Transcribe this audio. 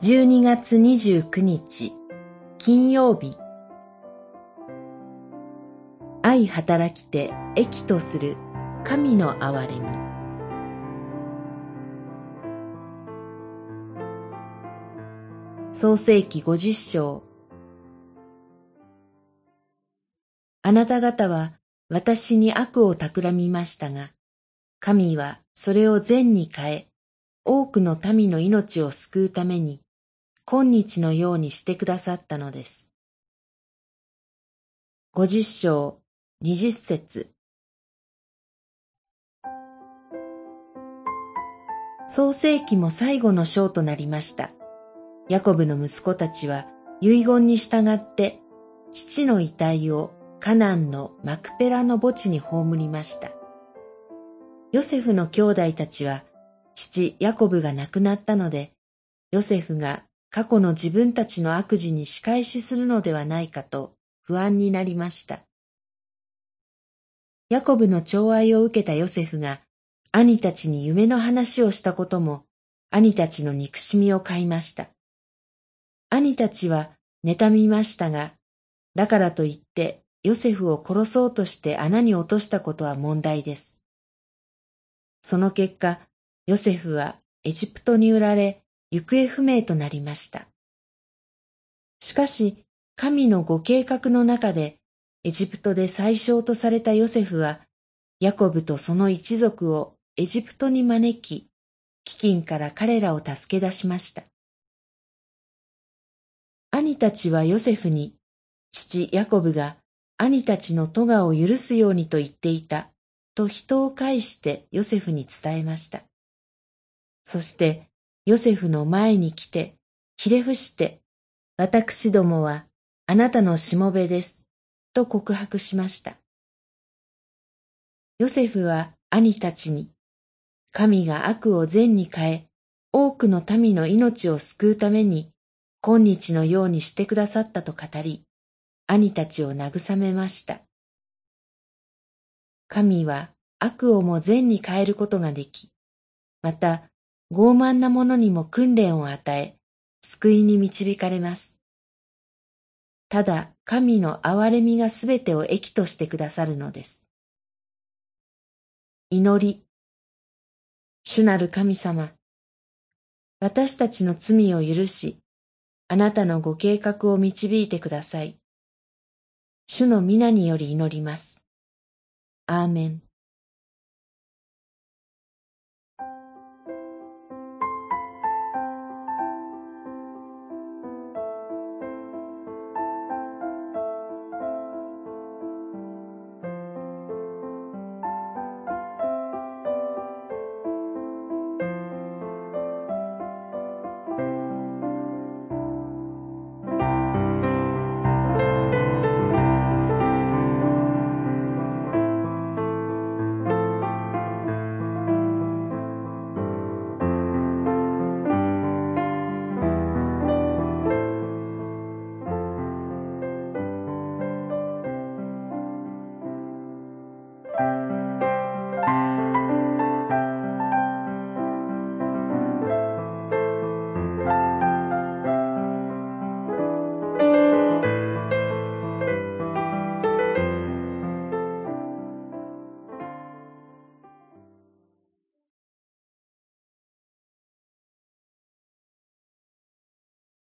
12月29日。金曜日。愛働きて益とする。神の憐れみ。創世記五十章。あなた方は私に悪を企みましたが、神はそれを善に変え、多くの民の命を救うために、今日のようにしてくださったのです。五十章、二十節創世記も最後の章となりました。ヤコブの息子たちは遺言に従って父の遺体をカナンのマクペラの墓地に葬りました。ヨセフの兄弟たちは父ヤコブが亡くなったので、ヨセフが過去の自分たちの悪事に仕返しするのではないかと不安になりました。ヤコブの寵愛を受けたヨセフが兄たちに夢の話をしたことも兄たちの憎しみを買いました。兄たちは妬みましたが、だからといってヨセフを殺そうとして穴に落としたことは問題です。その結果、ヨセフはエジプトに売られ、行方不明となりました。しかし、神のご計画の中で、エジプトで最小とされたヨセフは、ヤコブとその一族をエジプトに招き、飢饉から彼らを助け出しました。兄たちはヨセフに、父ヤコブが兄たちの咎を許すようにと言っていた、と人を介してヨセフに伝えました。そして、ヨセフの前に来て、ひれ伏して、私どもはあなたのしもべです、と告白しました。ヨセフは兄たちに、神が悪を善に変え、多くの民の命を救うために、今日のようにしてくださったと語り、兄たちを慰めました。神は悪をも善に変えることができ、また傲慢な者にも訓練を与え、救いに導かれます。ただ神の憐れみがすべてを益としてくださるのです。祈り。主なる神様。私たちの罪を許し、あなたのご計画を導いてください。主の皆により祈ります。アーメン。